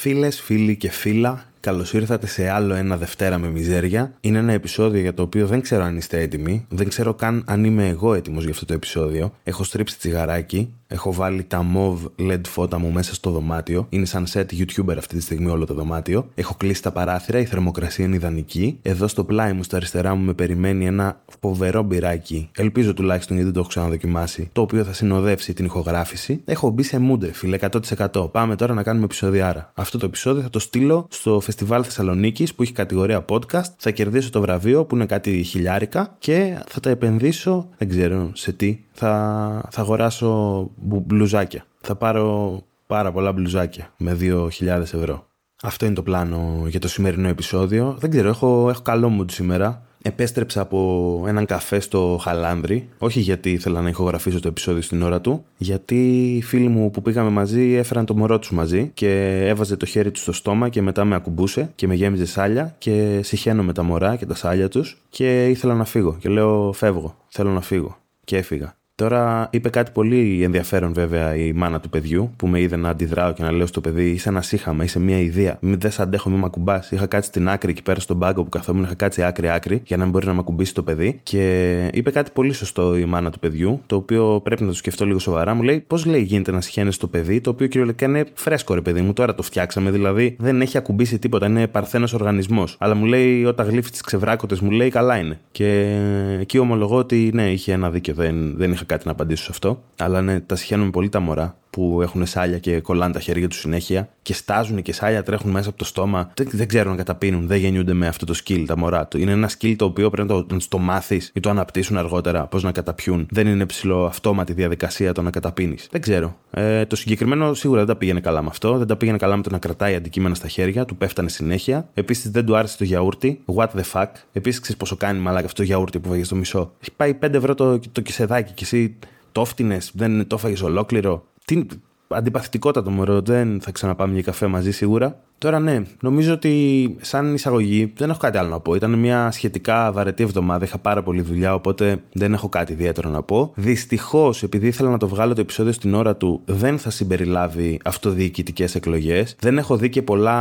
Φίλες, φίλοι και φίλα, καλώς ήρθατε σε άλλο ένα Δευτέρα με Μιζέρια. Είναι ένα επεισόδιο για το οποίο δεν ξέρω αν είστε έτοιμοι. Δεν ξέρω καν αν είμαι εγώ έτοιμος για αυτό το επεισόδιο. Έχω στρίψει τσιγαράκι. Έχω βάλει τα MOV LED φώτα μου μέσα στο δωμάτιο. Είναι σαν set YouTuber αυτή τη στιγμή όλο το δωμάτιο. Έχω κλείσει τα παράθυρα, η θερμοκρασία είναι ιδανική. Εδώ στο πλάι μου, στα αριστερά μου, με περιμένει ένα φοβερό μπυράκι. Ελπίζω τουλάχιστον γιατί δεν το έχω ξαναδοκιμάσει. Το οποίο θα συνοδεύσει την ηχογράφηση. Έχω μπει σε μούντε, φίλε, 100%. Πάμε τώρα να κάνουμε επεισοδιάρα. Αυτό το επεισόδιο θα το στείλω στο Φεστιβάλ Θεσσαλονίκης που έχει κατηγορία podcast. Θα κερδίσω το βραβείο που είναι κάτι χιλιάρικα και θα τα επενδύσω, δεν ξέρω σε τι, θα, θα αγοράσω μπλουζάκια. Θα πάρω πάρα πολλά μπλουζάκια με 2.000 ευρώ. Αυτό είναι το πλάνο για το σημερινό επεισόδιο. Δεν ξέρω, έχω, έχω καλό mood σήμερα. Επέστρεψα από έναν καφέ στο Χαλάνδρι. Όχι γιατί ήθελα να ηχογραφήσω το επεισόδιο στην ώρα του, γιατί οι φίλοι μου που πήγαμε μαζί έφεραν το μωρό τους μαζί και έβαζε το χέρι τους στο στόμα και μετά με ακουμπούσε και με γέμιζε σάλια και συχαίνω με τα μωρά και τα σάλια τους και ήθελα να φύγω. Και λέω: Φεύγω, θέλω να φύγω. Και έφυγα. Τώρα είπε κάτι πολύ ενδιαφέρον βέβαια η μάνα του παιδιού που με είδε να αντιδράω και να λέω στο παιδί: Είσαι ένας σύχαμα, είσαι μια ιδέα. Μην δεν σε αντέχω, μην με ακουμπάς. Είχα κάτσει στην άκρη εκεί πέρα στον πάγκο που καθόμουν, είχα κάτσει άκρη-άκρη για να μην μπορεί να με ακουμπήσει το παιδί. Και είπε κάτι πολύ σωστό η μάνα του παιδιού, το οποίο πρέπει να το σκεφτώ λίγο σοβαρά. Μου λέει: Πώς λέει γίνεται να συχαίνεις το παιδί, το οποίο κυριολεκτικά είναι φρέσκο ρε παιδί μου, τώρα το φτιάξαμε, δηλαδή δεν έχει ακουμπήσει τίποτα, είναι παρθένος οργανισμός. Αλλά μου λέει όταν γλύφει τις ξεβράκοτε, μου λέει καλά είναι. Και εκεί ομολογώ ότι ναι, είχε ένα δίκιο, δεν, δεν είχα κάτι να απαντήσω σε αυτό. Αλλά ναι, τα συχαίνουμε πολύ τα μωρά που έχουν σάλια και κολλάνε τα χέρια τους συνέχεια και στάζουν και σάλια τρέχουν μέσα από το στόμα. Δεν, δεν ξέρουν να καταπίνουν, δεν γεννιούνται με αυτό το skill τα μωρά του. Είναι ένα skill το οποίο πρέπει να το, να το μάθεις ή το αναπτύσσουν αργότερα, πώς να καταπιούν. Δεν είναι ψηλό αυτόματη διαδικασία το να καταπίνεις. Δεν ξέρω. Ε, το συγκεκριμένο σίγουρα δεν τα πήγαινε καλά με αυτό. Δεν τα πήγαινε καλά με το να κρατάει αντικείμενα στα χέρια, του πέφτανε συνέχεια. Επίσης δεν του άρεσε το γιαούρτι. What the fuck. Επίσης ξέρεις πόσο κάνει μαλάκα αυτό το γιαούρτι που βαγεί στο μισό. Έχει πάει 5 ευρώ το, το κισεδάκι και εσύ το φτύνες, δεν το έφαγες ολόκληρο. Τι αντιπαθητικότατο μωρό, δεν θα ξαναπάμε για καφέ μαζί σίγουρα. Τώρα ναι, νομίζω ότι σαν εισαγωγή δεν έχω κάτι άλλο να πω. Ήταν μια σχετικά βαρετή εβδομάδα, είχα πάρα πολλή δουλειά, οπότε δεν έχω κάτι ιδιαίτερο να πω. Δυστυχώς, επειδή ήθελα να το βγάλω το επεισόδιο στην ώρα του, δεν θα συμπεριλάβει αυτοδιοικητικές εκλογές. Δεν έχω δει και πολλά.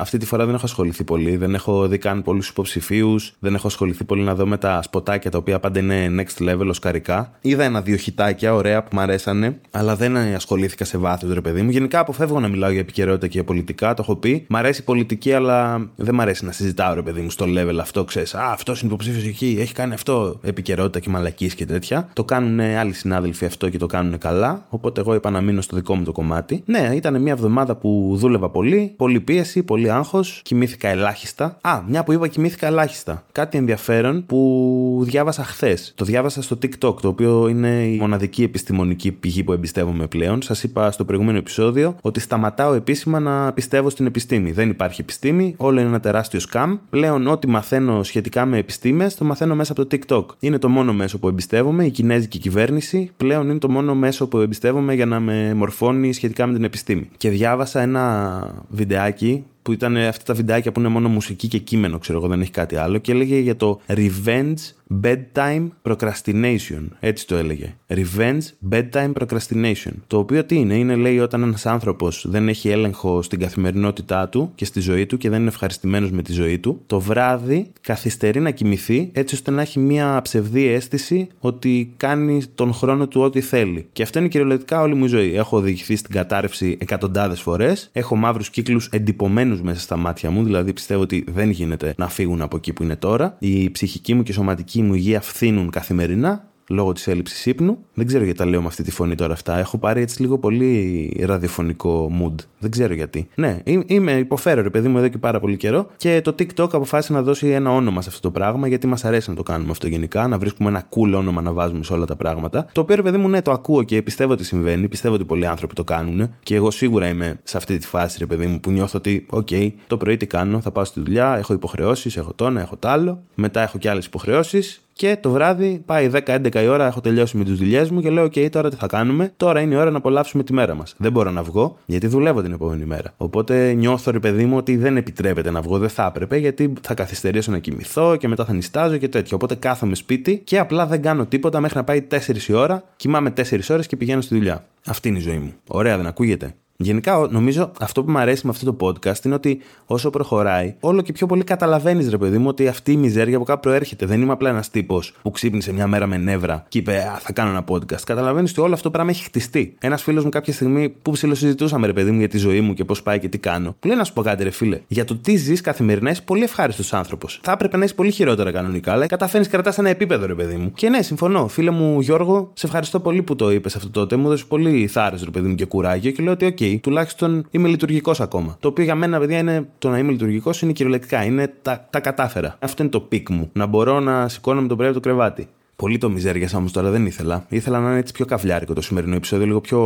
Αυτή τη φορά δεν έχω ασχοληθεί πολύ. Δεν έχω δει καν πολλούς υποψηφίους. Δεν έχω ασχοληθεί πολύ να δω με τα σποτάκια τα οποία πάντα είναι next level οσκαρικά. Είδα ένα-δύο χιτάκια ωραία που μου αρέσανε, αλλά δεν ασχολήθηκα σε βάθος, ρε παιδί μου. Γενικά αποφεύγω να μιλάω για επικαιρότητα και για πολιτικά, το έχω πει. Μ' αρέσει η πολιτική, αλλά δεν μ' αρέσει να συζητάω, ρε παιδί μου, στο level αυτό, ξέρεις. Α, αυτός είναι υποψήφιος εκεί, έχει κάνει αυτό. Επικαιρότητα και μαλακή και τέτοια. Το κάνουν άλλοι συνάδελφοι αυτό και το κάνουν καλά. Οπότε εγώ είπα να μείνω στο δικό μου το κομμάτι. Ναι, ήταν μια εβδομάδα που δούλευα πολύ, πολύ πίεση, πολύ άγχος. Κοιμήθηκα ελάχιστα. Α, μια που είπα κοιμήθηκα ελάχιστα. Κάτι ενδιαφέρον που διάβασα χθες. Το διάβασα στο TikTok, το οποίο είναι η μοναδική επιστημονική πηγή που εμπιστεύομαι πλέον. Σας είπα στο προηγούμενο επεισόδιο ότι σταματάω επίσημα να πιστεύω στην επιστήμη επιστήμη. Δεν υπάρχει επιστήμη, όλο είναι ένα τεράστιο σκάμ. Πλέον, ό,τι μαθαίνω σχετικά με επιστήμες, το μαθαίνω μέσα από το TikTok. Είναι το μόνο μέσο που εμπιστεύομαι. Η κινέζικη κυβέρνηση πλέον είναι το μόνο μέσο που εμπιστεύομαι για να με μορφώνει σχετικά με την επιστήμη. Και διάβασα ένα βιντεάκι που ήταν αυτά τα βιντεάκια που είναι μόνο μουσική και κείμενο, ξέρω εγώ, δεν έχει κάτι άλλο, και έλεγε για το Revenge Bedtime Procrastination. Έτσι το έλεγε. Revenge Bedtime Procrastination. Το οποίο τι είναι, είναι λέει όταν ένας άνθρωπος δεν έχει έλεγχο στην καθημερινότητά του και στη ζωή του και δεν είναι ευχαριστημένος με τη ζωή του, το βράδυ καθυστερεί να κοιμηθεί έτσι ώστε να έχει μια ψευδή αίσθηση ότι κάνει τον χρόνο του ό,τι θέλει. Και αυτό είναι κυριολεκτικά όλη μου η ζωή. Έχω οδηγηθεί στην κατάρρευση εκατοντάδες φορές, έχω μαύρους κύκλους εντυπωμένους μέσα στα μάτια μου, δηλαδή πιστεύω ότι δεν γίνεται να φύγουν από εκεί που είναι τώρα. Η ψυχική μου και σωματική ψυχική μου υγεία φθήνουν καθημερινά λόγω της έλλειψης ύπνου. Δεν ξέρω γιατί τα λέω με αυτή τη φωνή τώρα αυτά. Έχω πάρει έτσι λίγο πολύ ραδιοφωνικό mood. Δεν ξέρω γιατί. Ναι, είμαι υποφέρω ρε παιδί μου εδώ και πάρα πολύ καιρό και το TikTok αποφάσισε να δώσει ένα όνομα σε αυτό το πράγμα γιατί μας αρέσει να το κάνουμε αυτό γενικά. Να βρίσκουμε ένα cool όνομα να βάζουμε σε όλα τα πράγματα. Το οποίο ρε παιδί μου, ναι, το ακούω και πιστεύω ότι συμβαίνει. Πιστεύω ότι πολλοί άνθρωποι το κάνουν και εγώ σίγουρα είμαι σε αυτή τη φάση ρε παιδί μου που νιώθω ότι, OK, okay, το πρωί τι κάνω, θα πάω στη δουλειά, έχω υποχρεώσεις, έχω το ένα, έχω το άλλο. Μετά έχω και άλλες υποχρεώσεις και το βράδυ πάει 10-11 η ώρα, έχω τελειώσει με τις δουλειές μου και λέω: OK, τώρα τι θα κάνουμε; Τώρα είναι η ώρα να απολαύσουμε τη μέρα μας. Δεν μπορώ να βγω γιατί δουλεύω την επόμενη μέρα. Οπότε νιώθω, ρε παιδί μου, ότι δεν επιτρέπεται να βγω. Δεν θα έπρεπε γιατί θα καθυστερήσω να κοιμηθώ και μετά θα νυστάζω και τέτοιο. Οπότε κάθομαι σπίτι και απλά δεν κάνω τίποτα μέχρι να πάει 4 η ώρα, κοιμάμαι 4 ώρες και πηγαίνω στη δουλειά. Αυτή είναι η ζωή μου. Ωραία, δεν ακούγεται; Γενικά, νομίζω αυτό που μου αρέσει με αυτό το podcast είναι ότι όσο προχωράει, όλο και πιο πολύ καταλαβαίνεις, ρε παιδί μου, ότι αυτή η μιζέρια από κάπου προέρχεται. Δεν είμαι απλά ένας τύπος που ξύπνησε μια μέρα με νεύρα και είπε Α, θα κάνω ένα podcast. Καταλαβαίνεις ότι όλο αυτό το πράγμα έχει χτιστεί. Ένας φίλος μου κάποια στιγμή που ψιλοσυζητούσαμε, ρε παιδί μου, για τη ζωή μου και πώς πάει και τι κάνω. Που λέει να σου πω κάτι, ρε φίλε. Για το τι ζεις καθημερινά είσαι πολύ ευχάριστος άνθρωπος. Θα έπρεπε να είσαι πολύ χειρότερα κανονικά, αλλά καταφέρνεις κρατάς ένα επίπεδο, ρε παιδί μου. Και ναι, συμφωνώ. Φίλε μου Γιώργο, σε ευχαριστώ πολύ που το είπες αυτό τότε. Μου έδωσε πολύ θάρρος, ρε παιδί μου, και κουράγιο και λέω ότι, οκ, τουλάχιστον είμαι λειτουργικός ακόμα. Το οποίο για μένα, παιδιά, είναι το να είμαι λειτουργικός είναι κυριολεκτικά. Είναι τα, τα κατάφερα. Αυτό είναι το peak μου. Να μπορώ να σηκώνω με τον πρέπει το κρεβάτι. Πολύ το μιζέρια όμως τώρα δεν ήθελα. Ήθελα να είναι έτσι πιο καβλιάρικο το σημερινό επεισόδιο, λίγο πιο,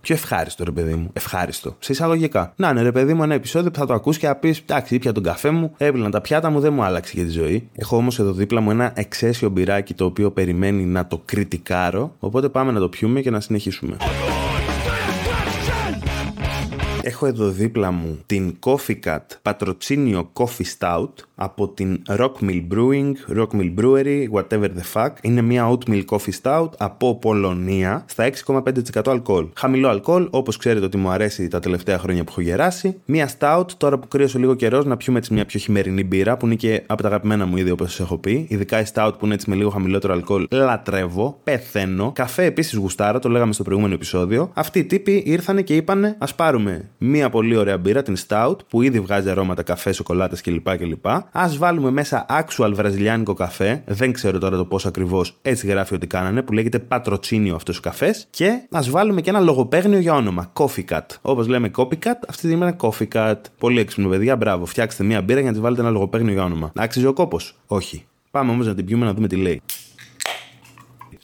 πιο ευχάριστο, ρε παιδί μου. Ευχάριστο. Σε εισαγωγικά. Να είναι, ρε παιδί μου, ένα επεισόδιο που θα το ακούσεις και θα πεις: Εντάξει, ήπια τον καφέ μου, έπλυνα τα πιάτα μου, δεν μου άλλαξε και τη ζωή. Έχω όμως εδώ δίπλα μου ένα εξαίσιο μπυράκι το οποίο περιμένει να το κριτικάρω. Οπότε πάμε να το πιούμε και να συνεχίσουμε. Έχω εδώ δίπλα μου την Coffee Cut Patrocinio Coffee Stout από την Rockmill Brewing, Rockmill Brewery, whatever the fuck. Είναι μια oatmeal coffee stout από Πολωνία στα 6,5% αλκοόλ. Χαμηλό αλκοόλ, όπως ξέρετε ότι μου αρέσει τα τελευταία χρόνια που έχω γεράσει. Μια stout, τώρα που κρύωσε λίγο καιρός, να πιούμε έτσι μια πιο χειμερινή μπύρα που είναι και από τα αγαπημένα μου είδη όπως σας έχω πει. Ειδικά η stout που είναι έτσι με λίγο χαμηλότερο αλκοόλ, λατρεύω, πεθαίνω. Καφέ επίσης γουστάρα, το λέγαμε στο προηγούμενο επεισόδιο. Αυτοί οι τύποι ήρθαν και είπανε ας πάρουμε μια πολύ ωραία μπύρα, την stout, που ήδη βγάζει αρώματα καφέ, σοκολάτες κλπ. κλπ. Α βάλουμε μέσα actual βραζιλιάνικο καφέ, δεν ξέρω τώρα το πώς ακριβώς έτσι γράφει ότι κάνανε, που λέγεται πατροτσίνιο αυτός ο καφές. Και ας βάλουμε και ένα λογοπαίγνιο για όνομα, Coffee Cut. Όπως λέμε Copycat, αυτή τη στιγμή είναι Coffee Cut. Πολύ έξυπνο, παιδιά, μπράβο. Φτιάξτε μια μπύρα για να της βάλετε ένα λογοπαίγνιο για όνομα. Άξιζε ο κόπος; Όχι. Πάμε όμως να την πιούμε να δούμε τι λέει.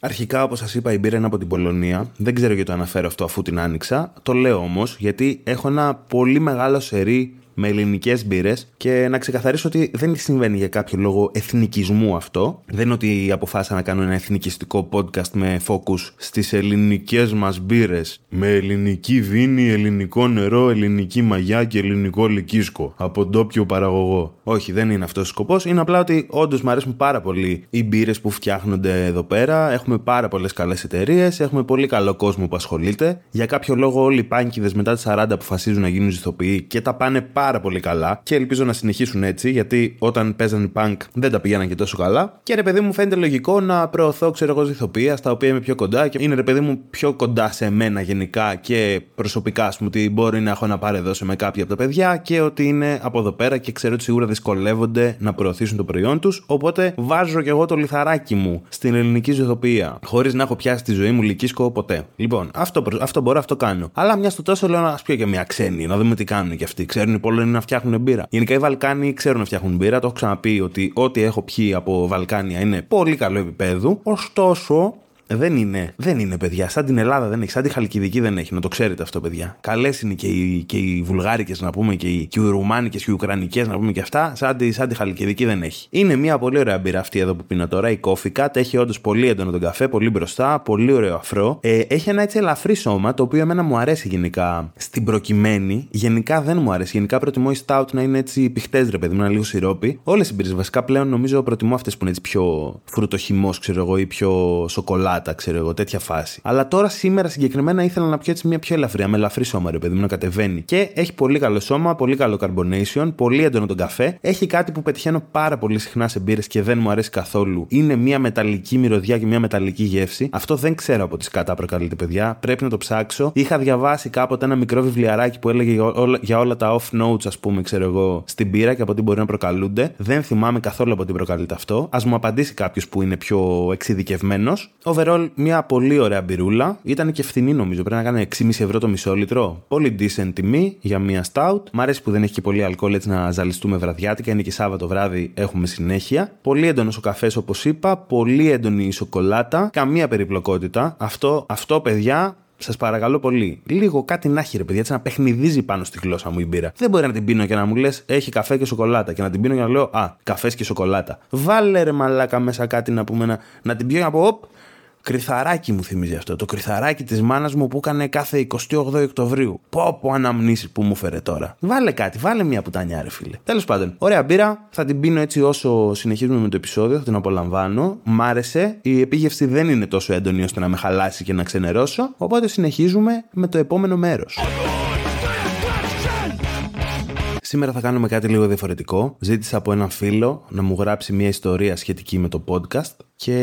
Αρχικά, όπως σας είπα, η μπύρα είναι από την Πολωνία. Δεν ξέρω γιατί το αναφέρω αυτό αφού την άνοιξα. Το λέω όμως γιατί έχω ένα πολύ μεγάλο σερί με ελληνικές μπύρες και να ξεκαθαρίσω ότι δεν συμβαίνει για κάποιο λόγο εθνικισμού αυτό. Δεν είναι ότι αποφάσισα να κάνω ένα εθνικιστικό podcast με focus στις ελληνικές μας μπύρες. Με ελληνική βίνη, ελληνικό νερό, ελληνική μαγιά και ελληνικό λυκίσκο. Από ντόπιο παραγωγό. Όχι, δεν είναι αυτός ο σκοπός. Είναι απλά ότι όντως μου αρέσουν πάρα πολύ οι μπύρες που φτιάχνονται εδώ πέρα. Έχουμε πάρα πολλές καλές εταιρείες. Έχουμε πολύ καλό κόσμο που ασχολείται. Για κάποιο λόγο, όλοι οι πάνκιδες μετά τις 40 αποφασίζουν να γίνουν ζηθοποιοί και τα πάνε πάρα πάρα πολύ καλά και ελπίζω να συνεχίσουν έτσι, γιατί όταν παίζανε punk δεν τα πηγαίναν και τόσο καλά. Και ρε παιδί μου, φαίνεται λογικό να προωθώ, ξέρω εγώ, ζηθοποιία στα οποία είμαι πιο κοντά και είναι ρε παιδί μου πιο κοντά σε μένα γενικά και προσωπικά, ας πούμε, ότι μπορεί να έχω να παρεδώσει με κάποια από τα παιδιά και ότι είναι από εδώ πέρα και ξέρω ότι σίγουρα δυσκολεύονται να προωθήσουν το προϊόν τους. Οπότε βάζω κι εγώ το λιθαράκι μου στην ελληνική ζωοποιία, χωρίς να έχω πιάσει τη ζωή μου λυκίσκο ποτέ. Λοιπόν, αυτό, αυτό μπορώ, αυτό κάνω. Αλλά μιας στο τόσο λέω να πιω και μια ξένη, να δούμε τι κάνουν κι αυτοί. Ξέρουν πολύ είναι να φτιάχνουν μπύρα. Γενικά οι Βαλκάνοι ξέρουν να φτιάχνουν μπύρα. Το έχω ξαναπεί ότι ό,τι έχω πιει από Βαλκάνια είναι πολύ καλό επίπεδο. Ωστόσο, δεν είναι, δεν είναι παιδιά. Σαν την Ελλάδα δεν έχει, σαν τη Χαλκιδική δεν έχει. Να το ξέρετε αυτό, παιδιά. Καλές είναι και οι, και οι Βουλγάρικες να πούμε και οι, και οι Ρουμάνικες και οι Ουκρανικές να πούμε και αυτά. Σαν τη, σαν τη Χαλκιδική δεν έχει. Είναι μια πολύ ωραία μπύρα αυτή εδώ που πίνω τώρα. Η Coffee Έχει όντως πολύ έντονο τον καφέ, πολύ μπροστά, πολύ ωραίο αφρό. Ε, έχει ένα έτσι ελαφρύ σώμα το οποίο εμένα μου αρέσει γενικά στην προκειμένη. Γενικά δεν μου αρέσει. Γενικά προτιμώ η Stout να είναι έτσι πιχτέ ρε παιδί μου, να λίγο σιρόπι. Όλες οι μπύρες βασικά πλέον νομίζω προτιμώ αυτές που είναι έτσι πιο φρουτοχυμός, ξέρω εγώ, ή πιο σοκολάτα ξέρω εγώ, τέτοια φάση. Αλλά τώρα σήμερα συγκεκριμένα ήθελα να πιω έτσι μια πιο ελαφριά, με ελαφρύ σώμα, ρε παιδί μου, να κατεβαίνει. Και έχει πολύ καλό σώμα, πολύ καλό carbonation, πολύ έντονο τον καφέ. Έχει κάτι που πετυχαίνω πάρα πολύ συχνά σε μπύρες και δεν μου αρέσει καθόλου. Είναι μια μεταλλική μυρωδιά και μια μεταλλική γεύση. Αυτό δεν ξέρω από τις κατά προκαλείται, παιδιά. Πρέπει να το ψάξω. Είχα διαβάσει κάποτε ένα μικρό βιβλιαράκι που έλεγε για όλα, για όλα τα off notes, ας πούμε, ξέρω εγώ, στην μπύρα και από τι μπορεί να προκαλούνται. Δεν θυμάμαι καθόλου από τι προκαλείται αυτό. Α μου απαντήσει κάποιος που είναι πιο εξειδικευμένος. Overall, μια πολύ ωραία μπυρούλα. Ήταν και φθηνή νομίζω, πρέπει να κάνει 6,5 ευρώ το μισό λίτρο. Πολύ decent τιμή για μια stout. Μ' αρέσει που δεν έχει και πολύ αλκοόλ έτσι να ζαλιστούμε βραδιάτικα. Είναι και Σάββατο βράδυ, έχουμε συνέχεια. Πολύ έντονος ο καφές όπως είπα. Πολύ έντονη η σοκολάτα. Καμία περιπλοκότητα. Αυτό, αυτό παιδιά Σας παρακαλώ πολύ. Λίγο κάτι να έχει ρε παιδιά, έτσι να παιχνιδίζει πάνω στη γλώσσα μου η μπύρα. Δεν μπορεί να την πίνω και να μου λες έχει καφέ και σοκολάτα και να την πίνω και να λέω Α, καφές και σοκολάτα. Βάλε ρε μαλάκα μέσα κάτι να πούμε να, να την πιω και να πω Οπ, Κρυθαράκι μου θυμίζει αυτό. Το κρυθαράκι της μάνας μου που έκανε κάθε 28 Οκτωβρίου. Πω πω αναμνήσεις που μου φέρε τώρα. Βάλε κάτι, βάλε μια πουτανιά, ρε φίλε. Τέλος πάντων, ωραία μπύρα. Θα την πίνω έτσι όσο συνεχίζουμε με το επεισόδιο, θα την απολαμβάνω. Μ' άρεσε. Η επίγευση δεν είναι τόσο έντονη ώστε να με χαλάσει και να ξενερώσω. Οπότε συνεχίζουμε με το επόμενο μέρος. Σήμερα θα κάνουμε κάτι λίγο διαφορετικό. Ζήτησα από έναν φίλο να μου γράψει μια ιστορία σχετική με το podcast και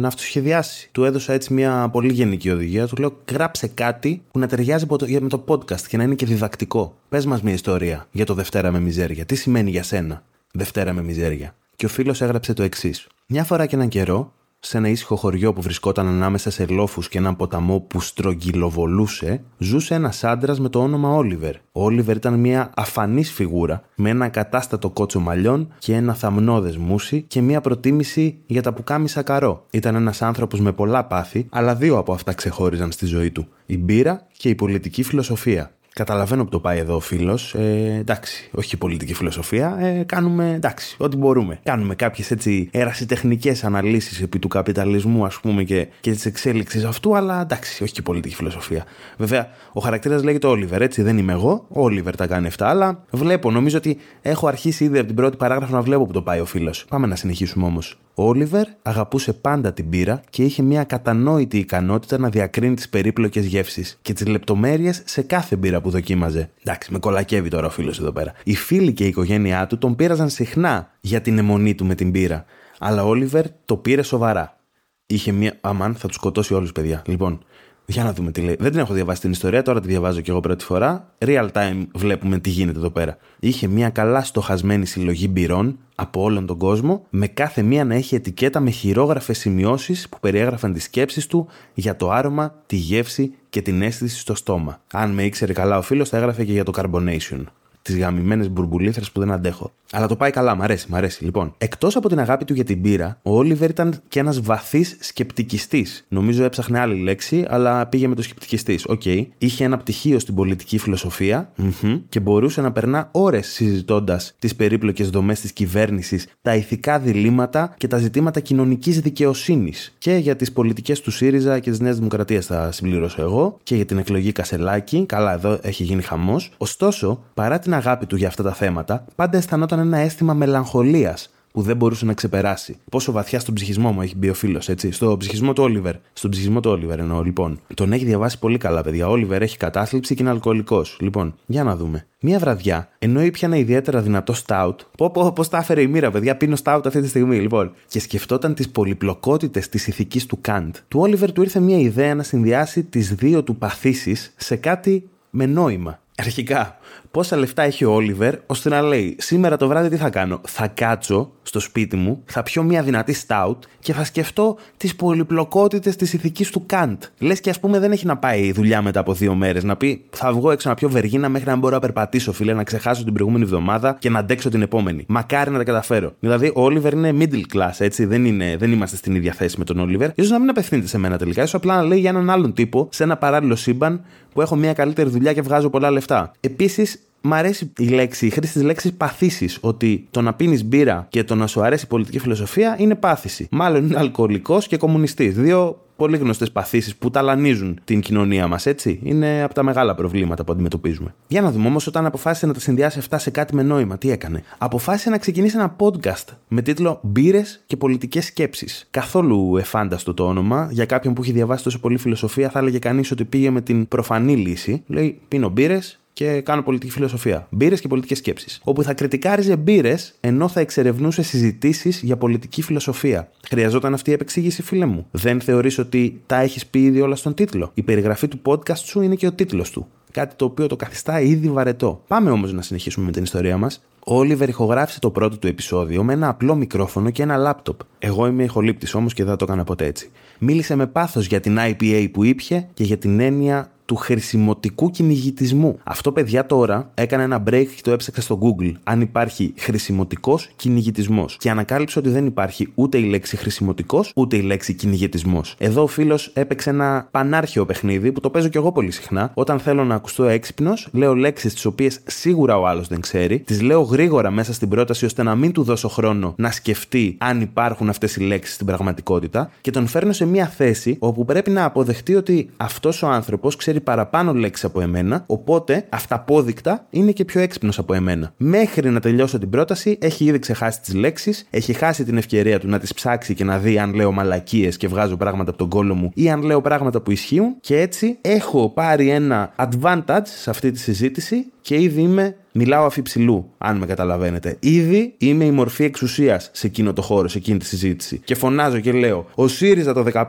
να αυτοσχεδιάσει. Του έδωσα έτσι μια πολύ γενική οδηγία. Του λέω: Γράψε κάτι που να ταιριάζει με το podcast και να είναι και διδακτικό. Πες μας μια ιστορία για το Δευτέρα με Μιζέρια. Τι σημαίνει για σένα Δευτέρα με Μιζέρια. Και ο φίλος έγραψε το εξής. Μια φορά και έναν καιρό σε ένα ήσυχο χωριό που βρισκόταν ανάμεσα σε λόφους και έναν ποταμό που στρογγυλοβολούσε, ζούσε ένας άντρας με το όνομα Όλιβερ. Ο Όλιβερ ήταν μια αφανής φιγούρα, με ένα κατάστατο κότσο μαλλιών και ένα θαμνόδε μουσι και μια προτίμηση για τα πουκάμισα καρό. Ήταν ένας άνθρωπος με πολλά πάθη, αλλά δύο από αυτά ξεχώριζαν στη ζωή του: η μπύρα και η πολιτική φιλοσοφία. Καταλαβαίνω που το πάει εδώ ο φίλος. Ε, εντάξει, όχι πολιτική φιλοσοφία. Ε, κάνουμε εντάξει, ό,τι μπορούμε. Κάνουμε κάποιες έτσι ερασιτεχνικές αναλύσεις επί του καπιταλισμού, ας πούμε, και, και της εξέλιξης αυτού, αλλά εντάξει, όχι και πολιτική φιλοσοφία. Βέβαια, ο χαρακτήρας λέγεται Όλιβερ, έτσι δεν είμαι εγώ. Ο Όλιβερ τα κάνει αυτά, αλλά βλέπω, νομίζω ότι έχω αρχίσει ήδη από την πρώτη παράγραφο να βλέπω που το πάει ο φίλος. Πάμε να συνεχίσουμε όμως. Ο Όλιβερ αγαπούσε πάντα την πύρα και είχε μια κατανόητη ικανότητα να διακρίνει τις περίπλοκες γεύσεις και τις λεπτομέρειες σε κάθε μπύρα που δοκίμαζε. Εντάξει, με κολακεύει τώρα ο φίλος εδώ πέρα. Οι φίλοι και η οικογένειά του τον πήραζαν συχνά για την αιμονή του με την πύρα. Αλλά ο Όλιβερ το πήρε σοβαρά. Είχε μια. Αμάν, θα τους σκοτώσει όλους, παιδιά. Λοιπόν, για να δούμε τι λέει. Δεν την έχω διαβάσει την ιστορία, τώρα τη διαβάζω και εγώ πρώτη φορά. Real time βλέπουμε τι γίνεται εδώ πέρα. Είχε μια καλά στοχασμένη συλλογή μπυρών από όλον τον κόσμο, με κάθε μία να έχει ετικέτα με χειρόγραφες σημειώσεις που περιέγραφαν τις σκέψεις του για το άρωμα, τη γεύση και την αίσθηση στο στόμα. Αν με ήξερε καλά ο φίλος, θα έγραφε και για το carbonation τις γαμημένες μπουρμπουλήθρες που δεν αντέχω. Αλλά το πάει καλά, μ' αρέσει, μ' αρέσει. Λοιπόν, εκτός από την αγάπη του για την μπύρα, ο Όλιβερ ήταν και ένας βαθύς σκεπτικιστής. Νομίζω έψαχνε άλλη λέξη, αλλά πήγε με το σκεπτικιστής. OK. Okay. Είχε ένα πτυχίο στην πολιτική φιλοσοφία mm-hmm, και μπορούσε να περνά ώρες συζητώντας τις περίπλοκες δομές της κυβέρνησης, τα ηθικά διλήμματα και τα ζητήματα κοινωνικής δικαιοσύνης. Και για τις πολιτικές του ΣΥΡΙΖΑ και της Νέας Δημοκρατίας θα συμπληρώσω εγώ, και για την εκλογή Κασελάκη. Καλά, εδώ έχει γίνει χαμός. Ωστόσο, παρά την αγάπη του για αυτά τα θέματα, πάντα αισθανόταν ένα αίσθημα μελαγχολίας που δεν μπορούσε να ξεπεράσει. Πόσο βαθιά στον ψυχισμό μου έχει μπει ο φίλος, έτσι. Στο ψυχισμό του Όλιβερ. Στον ψυχισμό του Όλιβερ εννοώ, λοιπόν. Τον έχει διαβάσει πολύ καλά, παιδιά. Ο Όλιβερ έχει κατάθλιψη και είναι αλκοολικός. Λοιπόν, για να δούμε. Μία βραδιά, ενώ ήπια ένα ιδιαίτερα δυνατό στάουτ. Πω, πω, πώς τα έφερε η μοίρα, παιδιά. Πίνω στάουτ αυτή τη στιγμή, λοιπόν. Και σκεφτόταν τις πολυπλοκότητες της ηθικής του Καντ. Του Όλιβερ του ήρθε μια ιδέα να συνδυάσει τις δύο του παθήσεις σε κάτι με νόημα. Αρχικά, πόσα λεφτά έχει ο Όλιβερ ώστε να λέει: Σήμερα το βράδυ τι θα κάνω; Θα κάτσω στο σπίτι μου, θα πιω μια δυνατή στάουτ και θα σκεφτώ τις πολυπλοκότητες της ηθικής του Καντ. Λες και ας πούμε δεν έχει να πάει δουλειά μετά από δύο μέρες. Να πει: Θα βγω έξω να πιω βεργίνα μέχρι να μπορώ να περπατήσω, φίλε, να ξεχάσω την προηγούμενη εβδομάδα και να αντέξω την επόμενη. Μακάρι να τα καταφέρω. Δηλαδή, ο Όλιβερ είναι middle class, έτσι. Δεν, είναι, δεν είμαστε στην ίδια θέση με τον Όλιβερ. σω να μην απευθύνεται σε μένα τελικά. σω απλά να λέει για έναν άλλον τύπο σε ένα παράλληλο σύμπαν που έχω μια καλύτερη δουλειά και βγάζω πολλά λεφτά. Επίσης, μ' αρέσει η λέξη, η χρήση της λέξης παθήσεις. Ότι το να πίνεις μπύρα και το να σου αρέσει η πολιτική φιλοσοφία είναι πάθηση. Μάλλον είναι αλκοολικός και κομμουνιστής. Δύο πολύ γνωστές παθήσεις που ταλανίζουν την κοινωνία μας, έτσι. Είναι από τα μεγάλα προβλήματα που αντιμετωπίζουμε. Για να δούμε όμως, όταν αποφάσισε να τα συνδυάσει αυτά σε κάτι με νόημα, τι έκανε; Αποφάσισε να ξεκινήσει ένα podcast με τίτλο Μπύρες και πολιτικές σκέψεις. Καθόλου εφάνταστο το όνομα. Για κάποιον που έχει διαβάσει τόσο πολύ φιλοσοφία, θα έλεγε κανείς ότι πήγε με την προφανή λύση. Λέει: Πίνω μπύρες, και κάνω πολιτική φιλοσοφία. Μπύρες και πολιτικές σκέψεις. Όπου θα κριτικάριζε μπύρες ενώ θα εξερευνούσε συζητήσεις για πολιτική φιλοσοφία. Χρειαζόταν αυτή η επεξήγηση, φίλε μου. Δεν θεωρείς ότι τα έχεις πει ήδη όλα στον τίτλο. Η περιγραφή του podcast σου είναι και ο τίτλος του. Κάτι το οποίο το καθιστά ήδη βαρετό. Πάμε όμως να συνεχίσουμε με την ιστορία μας. Ο Όλιβερ ηχογράφησε το πρώτο του επεισόδιο με ένα απλό μικρόφωνο και ένα λάπτοπ. Εγώ είμαι ηχολήπτης όμως και δεν το έκανα ποτέ έτσι. Μίλησε με πάθος για την IPA που ήπια και για την έννοια του χρησιμοτικού κυνηγητισμού. Αυτό, παιδιά, τώρα έκανε ένα break και το έψαξα στο Google. Αν υπάρχει χρησιμοτικός κυνηγητισμός. Και ανακάλυψε ότι δεν υπάρχει ούτε η λέξη χρησιμοτικός, ούτε η λέξη κυνηγητισμός. Εδώ ο φίλος έπαιξε ένα πανάρχιο παιχνίδι που το παίζω κι εγώ πολύ συχνά. Όταν θέλω να ακουστώ έξυπνος, λέω λέξεις τις οποίες σίγουρα ο άλλος δεν ξέρει, τις λέω γρήγορα μέσα στην πρόταση ώστε να μην του δώσω χρόνο να σκεφτεί αν υπάρχουν αυτές οι λέξεις στην πραγματικότητα και τον φέρνω σε μια θέση όπου πρέπει να αποδεχτεί ότι αυτός ο άνθρωπος ξέρει παραπάνω λέξει από εμένα, οπότε αυταπόδεικτα είναι και πιο έξυπνος από εμένα. Μέχρι να τελειώσω την πρόταση, έχει ήδη ξεχάσει τις λέξεις, έχει χάσει την ευκαιρία του να τις ψάξει και να δει αν λέω μαλακίες και βγάζω πράγματα από τον κόλο μου ή αν λέω πράγματα που ισχύουν. Και έτσι έχω πάρει ένα advantage σε αυτή τη συζήτηση και ήδη είμαι Μιλάω αφιψηλού, αν με καταλαβαίνετε. Ήδη είμαι η μορφή εξουσίας σε εκείνο το χώρο, σε εκείνη τη συζήτηση. Και φωνάζω και λέω: Ο ΣΥΡΙΖΑ το 15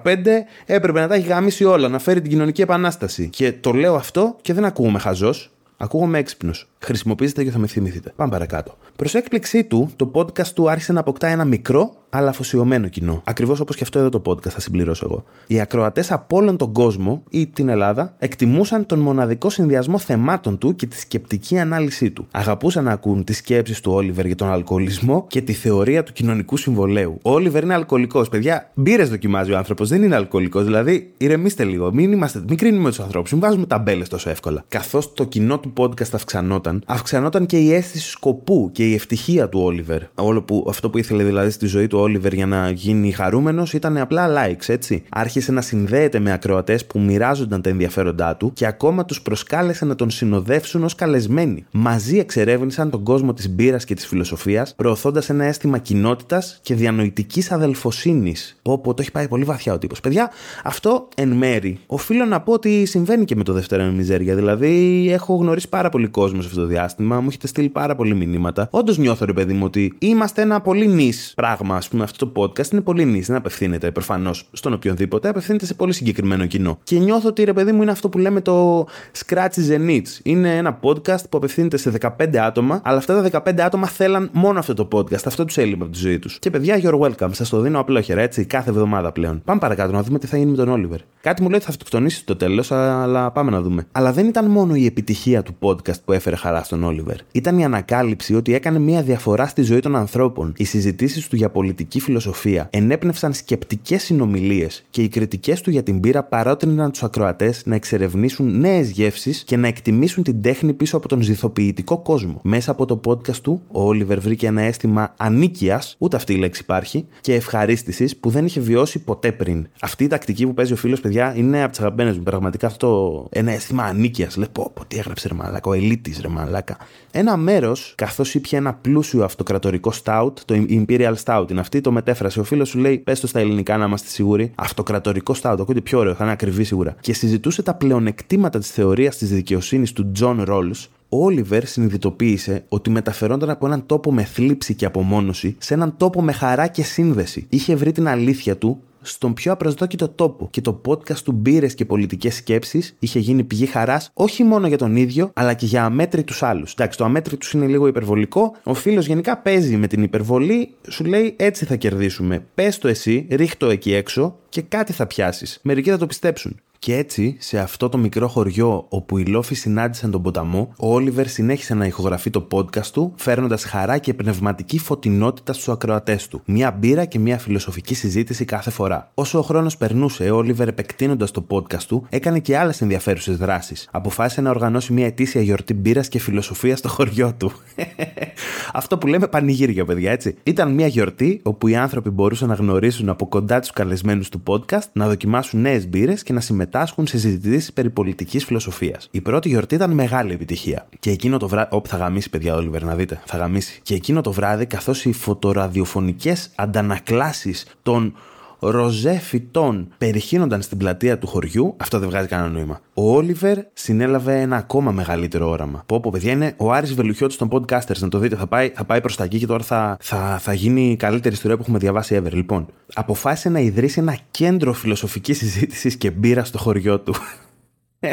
έπρεπε να τα έχει γαμίσει όλα, να φέρει την κοινωνική επανάσταση. Και το λέω αυτό και δεν ακούγομαι χαζός. Ακούγομαι έξυπνος. Χρησιμοποιήστε και θα με θυμηθείτε. Πάμε παρακάτω. Προς έκπληξή του, το podcast του άρχισε να αποκτά ένα μικρό αλλά αφοσιωμένο κοινό. Ακριβώς όπως και αυτό εδώ το podcast θα συμπληρώσω εγώ. Οι ακροατές από όλον τον κόσμο ή την Ελλάδα εκτιμούσαν τον μοναδικό συνδυασμό θεμάτων του και τη σκεπτική ανάλυσή του. Αγαπούσαν να ακούν τις σκέψεις του Όλιβερ για τον αλκοολισμό και τη θεωρία του κοινωνικού συμβολέου. Ο Όλιβερ είναι αλκοολικός. Παιδιά, μπύρες δοκιμάζει ο άνθρωπος, δεν είναι αλκοολικός. Δηλαδή, ηρεμήστε λίγο. Μην, είμαστε, μην κρίνουμε τους ανθρώπους, μην βάζουμε ταμπέλες τόσο εύκολα. Καθώς το κοινό του podcast αυξανόταν, αυξανόταν και η αίσθηση σκοπού και η ευτυχία του Όλιβερ. Όλο που, αυτό που ήθελε δηλαδή στη ζωή του Όλιβερ για να γίνει χαρούμενος ήταν απλά likes, έτσι. Άρχισε να συνδέεται με ακροατές που μοιράζονταν τα ενδιαφέροντά του και ακόμα τους προσκάλεσε να τον συνοδεύσουν ως καλεσμένοι. Μαζί εξερεύνησαν τον κόσμο της μπύρας και της φιλοσοφίας, προωθώντας ένα αίσθημα κοινότητας και διανοητικής αδελφοσύνης. Πω, πω, το έχει πάει πολύ βαθιά ο τύπος. Παιδιά, αυτό εν μέρη οφείλω να πω ότι συμβαίνει και με το δεύτερο μιζέρια. Δηλαδή, έχω γνωρίσει πάρα πολύ κόσμο σε αυτό το διάστημα, μου έχετε στείλει πάρα πολύ μηνύματα. Όντως νιώθω, ρε παιδί μου, ότι είμαστε ένα πολύ νης πράγμα, ας πούμε, αυτό το podcast είναι πολύ νης. Δεν απευθύνεται προφανώς στον οποιονδήποτε, απευθύνεται σε πολύ συγκεκριμένο κοινό. Και νιώθω ότι ρε παιδί μου είναι αυτό που λέμε το Scratch the Niche. Είναι ένα podcast που απευθύνεται σε 15 άτομα, αλλά αυτά τα 15 άτομα θέλαν μόνο αυτό το podcast. Αυτό τους έλειπε από τη ζωή τους. Και παιδιά, you're welcome. Σας το δίνω απλόχερα έτσι, κάθε εβδομάδα πλέον. Πάμε παρακάτω να δούμε τι θα γίνει με τον Όλιβερ. Κάτι μου λέει ότι θα αυτοκτονήσει το τέλος, αλλά πάμε να δούμε. Αλλά δεν ήταν μόνο η επιτυχία του podcast που έφερε χαρά στον Όλιβερ. Ήταν η ανακάλυψη ότι έκανε μια διαφορά στη ζωή των ανθρώπων. Οι συζητήσεις του για πολιτική φιλοσοφία ενέπνευσαν σκεπτικές συνομιλίες και οι κριτικές του για την πύρα παρότριναν τους ακροατές να εξερευνήσουν νέες γεύσεις και να εκτιμήσουν την τέχνη πίσω από τον ζηθοποιητικό κόσμο. Μέσα από το podcast του, ο Όλιβερ βρήκε ένα αίσθημα ανίκειας, ούτε αυτή η λέξη υπάρχει, και ευχαρίστησης που δεν είχε βιώσει ποτέ πριν. Αυτή η τακτική που παίζει ο φίλος, παιδιά, είναι από τις αγαπημένες μου. Πραγματικά αυτό ένα αίσθημα ανίκειας. Λέει, πω, πω, τι έγραψε ρε μαλάκα, ο ελίτης ρε μαλάκα. Ένα μέρος, καθώς ήπια ένα πλούσιο αυτοκρατορικό stout, το Imperial Stout είναι αυτή, το μετέφρασε. Ο φίλος σου λέει, πες το στα ελληνικά να είμαστε σίγουροι. Αυτοκρατορικό stout, ακούτε πιο ωραίο, θα είναι ακριβή σίγουρα. Και συζητούσε τα πλεονεκτήματα της θεωρίας της δικαιοσύνης του John Rawls, ο Όλιβερ συνειδητοποίησε ότι μεταφερόταν από έναν τόπο με θλίψη και απομόνωση σε έναν τόπο με χαρά και σύνδεση. Είχε βρει την αλήθεια του στον πιο απροσδόκητο τόπο. Και το podcast του Μπύρες και Πολιτικές Σκέψεις είχε γίνει πηγή χαράς όχι μόνο για τον ίδιο, αλλά και για αμέτρητους άλλους. Εντάξει, το αμέτρητου είναι λίγο υπερβολικό. Ο φίλος γενικά παίζει με την υπερβολή, σου λέει έτσι θα κερδίσουμε. Πες το εσύ, ρίχτω εκεί έξω και κάτι θα πιάσεις. Μερικοί θα το πιστέψουν. Και έτσι, σε αυτό το μικρό χωριό όπου οι λόφοι συνάντησαν τον ποταμό, ο Όλιβερ συνέχισε να ηχογραφεί το podcast του, φέρνοντας χαρά και πνευματική φωτεινότητα στους ακροατές του. Μια μπύρα και μια φιλοσοφική συζήτηση κάθε φορά. Όσο ο χρόνος περνούσε, ο Όλιβερ επεκτείνοντας το podcast του, έκανε και άλλες ενδιαφέρουσες δράσεις. Αποφάσισε να οργανώσει μια ετήσια γιορτή μπύρας και φιλοσοφίας στο χωριό του. Αυτό που λέμε πανηγύρια, παιδιά, έτσι. Ήταν μια γιορτή όπου οι άνθρωποι μπορούσαν να γνωρίσουν από κοντά τους καλεσμένους του podcast, να δοκιμάσουν νέες μπύρες και να συμμετάσχουν συμμετάσχουν σε συζητήσεις περί πολιτικής φιλοσοφίας. Η πρώτη γιορτή ήταν μεγάλη επιτυχία. Και εκείνο το βράδυ. Όπου θα γαμίσει, παιδιά, Όλιβερ, να δείτε, θα γαμίσει. Και εκείνο το βράδυ, καθώς οι φωτοραδιοφωνικές αντανακλάσεις των ροζέ φυτών περιχύνονταν στην πλατεία του χωριού, αυτό δεν βγάζει κανένα νόημα. Ο Όλιβερ συνέλαβε ένα ακόμα μεγαλύτερο όραμα. Πω, πω παιδιά, είναι ο Άρης Βελουχιώτης των podcasters. Να το δείτε, θα πάει, θα πάει προς τα εκεί και τώρα θα, θα, θα γίνει η καλύτερη ιστορία που έχουμε διαβάσει ever. Λοιπόν, αποφάσισε να ιδρύσει ένα κέντρο φιλοσοφικής συζήτησης και μπύρας στο χωριό του.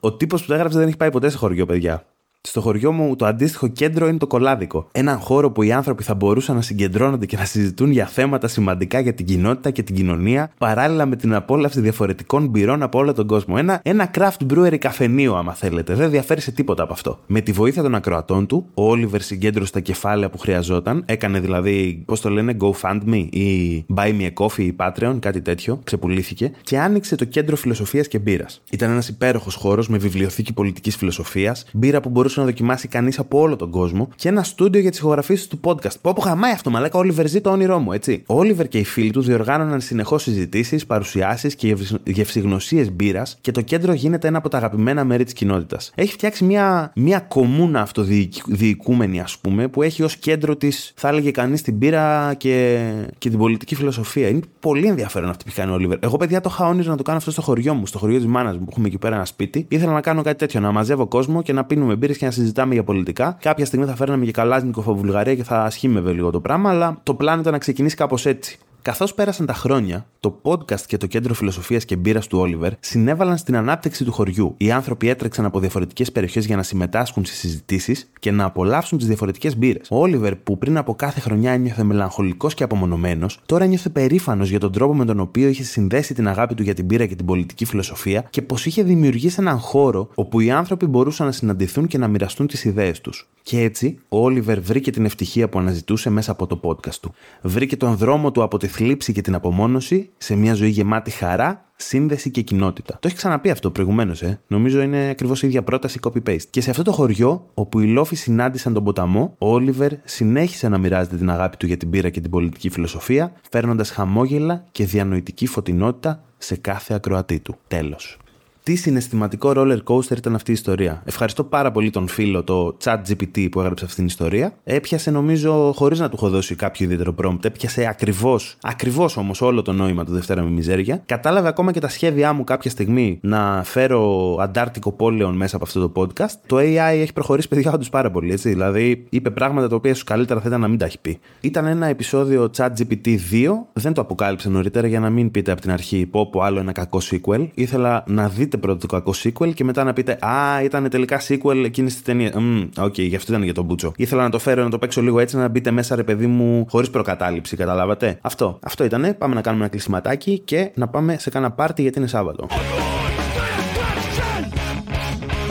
Ο τύπος που το έγραψε δεν έχει πάει ποτέ σε χωριό, παιδιά. Στο χωριό μου το αντίστοιχο κέντρο είναι το κολάδικο. Έναν χώρο που οι άνθρωποι θα μπορούσαν να συγκεντρώνονται και να συζητούν για θέματα σημαντικά για την κοινότητα και την κοινωνία, παράλληλα με την απόλαυση διαφορετικών μπυρών από όλο τον κόσμο. Ένα, ένα craft brewery καφενείο, άμα θέλετε. Δεν διαφέρει σε τίποτα από αυτό. Με τη βοήθεια των ακροατών του, ο Όλιβερ συγκέντρωσε τα κεφάλαια που χρειαζόταν. Έκανε δηλαδή, πώς το λένε, GoFundMe ή Buy Me a Coffee ή Patreon, κάτι τέτοιο. Ξεπουλήθηκε και άνοιξε το κέντρο φιλοσοφίας και μπύρας. Ήταν ένας υπέροχος χώρος με βιβλιοθήκη πολιτικής φιλοσοφίας, μπύρα που μπορούσε να δοκιμάσει κανείς από όλο τον κόσμο και ένα στούντιο για τις ηχογραφήσεις του podcast. Πω, πω χαμάει αυτό, μαλάκα. Όλιβερ ζει το όνειρό μου, έτσι. Ο Όλιβερ και οι φίλοι τους διοργάνωναν συνεχώς συζητήσεις, παρουσιάσεις και γευσηγνωσίε μπύρας και το κέντρο γίνεται ένα από τα αγαπημένα μέρη της κοινότητας. Έχει φτιάξει μια, μια κομμούνα αυτοδιοικούμενη, ας πούμε, που έχει ως κέντρο της, θα έλεγε κανείς, την μπύρα και, και την πολιτική φιλοσοφία. Είναι πολύ ενδιαφέρον αυτό που κάνει ο Όλιβερ. Εγώ, παιδιά, το είχα όνειρο να το κάνω αυτό στο χωριό μου, στο χωριό της μάνας μου που έχουμε εκεί πέρα ένα σπίτι. Ήθελα να κάνω κάτι τέτοιο, να μαζεύω κόσμο και να πίνουμε μπύρες και και να συζητάμε για πολιτικά. Κάποια στιγμή θα φέρναμε και Καλάζνικοφ από Βουλγαρία και θα σχήμευε λίγο το πράγμα, αλλά το πλάνο ήταν να ξεκινήσει κάπως έτσι. Καθώς πέρασαν τα χρόνια, το podcast και το κέντρο φιλοσοφίας και μπύρας του Όλιβερ συνέβαλαν στην ανάπτυξη του χωριού. Οι άνθρωποι έτρεξαν από διαφορετικές περιοχές για να συμμετάσχουν στις συζητήσεις και να απολαύσουν τις διαφορετικές μπύρες. Ο Όλιβερ, που πριν από κάθε χρονιά ένιωθε μελαγχολικός και απομονωμένος, τώρα νιώθε περήφανος για τον τρόπο με τον οποίο είχε συνδέσει την αγάπη του για την μπύρα και την πολιτική φιλοσοφία και πως είχε δημιουργήσει έναν χώρο όπου οι άνθρωποι μπορούσαν να συναντηθούν και να μοιραστούν τις ιδέες τους. Και έτσι, ο Όλιβερ βρήκε την ευτυχία που αναζητούσε μέσα από το podcast του. Βρήκε τον δρόμο του από τη θλίψη και την απομόνωση σε μια ζωή γεμάτη χαρά, σύνδεση και κοινότητα. Το έχει ξαναπεί αυτό προηγουμένως, ε. Νομίζω είναι ακριβώς η ίδια πρόταση copy-paste. Και σε αυτό το χωριό, όπου οι λόφοι συνάντησαν τον ποταμό, ο Όλιβερ συνέχισε να μοιράζεται την αγάπη του για την πύρα και την πολιτική φιλοσοφία, φέρνοντας χαμόγελα και διανοητική φωτεινότητα σε κάθε ακροατή του. Τέλος. Τι συναισθηματικό roller coaster ήταν αυτή η ιστορία. Ευχαριστώ πάρα πολύ τον φίλο, το chat GPT που έγραψε αυτή την ιστορία. Έπιασε νομίζω χωρίς να του έχω δώσει κάποιο ιδιαίτερο prompt. Έπιασε ακριβώς, ακριβώς όμως όλο το νόημα του Δευτέρα με Μιζέρια. Κατάλαβε ακόμα και τα σχέδιά μου κάποια στιγμή να φέρω αντάρτικο πόλεων μέσα από αυτό το podcast. Το AI έχει προχωρήσει παιδιά όντως πάρα πολύ, έτσι. Δηλαδή είπε πράγματα τα οποία ίσως καλύτερα θα ήταν να μην τα έχει πει. Ήταν ένα επεισόδιο ChatGPT 2. Δεν το αποκάλυψε νωρίτερα για να μην πείτε από την αρχή πω πω άλλο ένα κακό sequel. Ήθελα να δείτε δείτε πρώτο το κακό sequel και μετά να πείτε Α, ήταν τελικά sequel εκείνης της ταινίας. OK, okay, γι' αυτό ήταν για τον Μπούτσο. Ήθελα να το φέρω να το παίξω λίγο έτσι, να μπείτε μέσα, ρε παιδί μου, χωρίς προκατάληψη, καταλάβατε. Αυτό. Αυτό ήτανε. Πάμε να κάνουμε ένα κλεισιματάκι και να πάμε σε κάνα πάρτι γιατί είναι Σάββατο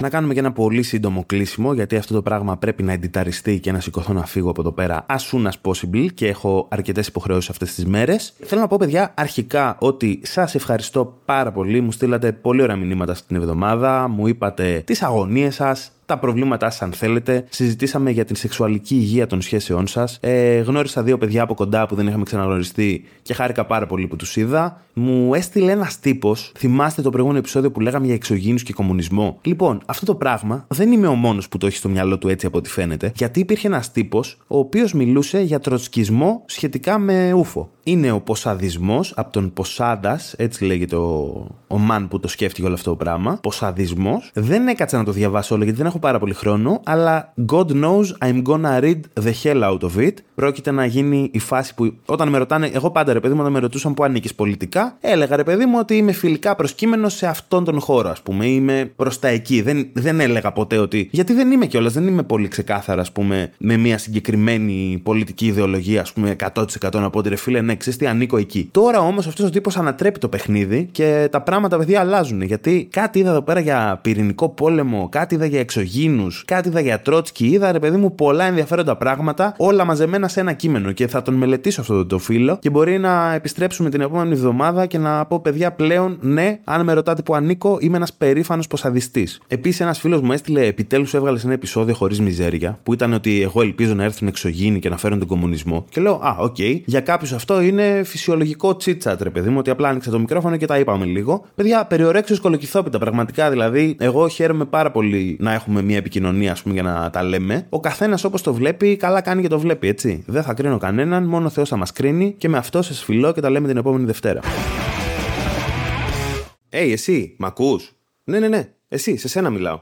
να κάνουμε και ένα πολύ σύντομο κλείσιμο, γιατί αυτό το πράγμα πρέπει να εντιταριστεί και να σηκωθώ να φύγω από εδώ πέρα as soon as possible και έχω αρκετές υποχρεώσεις αυτές τις μέρες. Θέλω να πω, παιδιά, αρχικά ότι σας ευχαριστώ πάρα πολύ. Μου στείλατε πολύ ωραία μηνύματα αυτή την εβδομάδα. Μου είπατε τις αγωνίες σας, τα προβλήματά σας, αν θέλετε. Συζητήσαμε για την σεξουαλική υγεία των σχέσεών σας. Ε, γνώρισα δύο παιδιά από κοντά που δεν είχαμε ξαναγνωριστεί και χάρηκα πάρα πολύ που τους είδα. Μου έστειλε ένας τύπος, θυμάστε το προηγούμενο επεισόδιο που λέγαμε για εξωγήνου και κομμουνισμό. Λοιπόν, αυτό το πράγμα δεν είμαι ο μόνος που το έχει στο μυαλό του έτσι από ό,τι φαίνεται, γιατί υπήρχε ένας τύπος ο οποίος μιλούσε για τροτσκισμό σχετικά με ούφο. Είναι ο ποσαδισμός από τον Ποσάντας, έτσι λέγεται ο, ο man που το σκέφτηκε όλο αυτό το πράγμα. Ποσαδισμός. Δεν έκατσα να το διαβάσω όλο γιατί δεν έχω πάρα πολύ χρόνο, αλλά God knows I'm gonna read the hell out of it. Πρόκειται να γίνει η φάση που όταν με ρωτάνε, εγώ πάντα ρε παιδί μου, όταν με ρωτούσαν που ανήκεις πολιτικά, έλεγα ρε παιδί μου ότι είμαι φιλικά προσκύμενο σε αυτόν τον χώρο, ας πούμε. Είμαι προς τα εκεί. Δεν, δεν έλεγα ποτέ ότι. Γιατί δεν είμαι κιόλας, δεν είμαι πολύ ξεκάθαρα, ας πούμε, με μια συγκεκριμένη πολιτική ιδεολογία, ας πούμε, 100% να πω ότι ρε φίλε, ναι, ξέρεις τι ανήκω εκεί. Τώρα όμως αυτός ο τύπος ανατρέπει το παιχνίδι και τα πράγματα, παιδιά, αλλάζουν. Γιατί κάτι είδα εδώ πέρα για πυρηνικό πόλεμο, κάτι είδα για εξωγήινους, κάτι είδα για Τρότσκι, είδα ρε παιδί μου πολλά ενδιαφέροντα πράγματα, όλα μαζεμένα σε ένα κείμενο. Και θα τον μελετήσω αυτό το φίλο και μπορεί να επιστρέψουμε την επόμενη εβδομάδα και να πω παιδιά πλέον ναι, αν με ρωτάτε πού ανήκω, είμαι ένας περήφανος ποσαδιστής. Επίσης, ένας φίλος μου έστειλε επιτέλους έβγαλε ένα επεισόδιο χωρίς μιζέρια που ήταν ότι εγώ ελπίζω να έρθουν εξωγήινοι και να φέρουν τον κομμουνισμό. Και λέω, Α, OK, okay. για κάποιους αυτό είναι φυσιολογικό chit chat, ρε παιδί μου, ότι απλά άνοιξε το μικρόφωνο και τα είπαμε λίγο. Παιδιά, περί ορέξεως κολοκυθόπιτα, πραγματικά δηλαδή. Εγώ χαίρομαι πάρα πολύ να έχουμε μια επικοινωνία, ας πούμε, για να τα λέμε. Ο καθένας όπως το βλέπει, καλά κάνει και το βλέπει, έτσι. Δεν θα κρίνω κανέναν, μόνο ο Θεός θα μας κρίνει και με αυτό σας φιλώ και τα λέμε την επόμενη Δευτέρα. Hey, εσύ, μ' ακούς; Ναι, ναι, ναι. Εσύ, σε σένα μιλάω.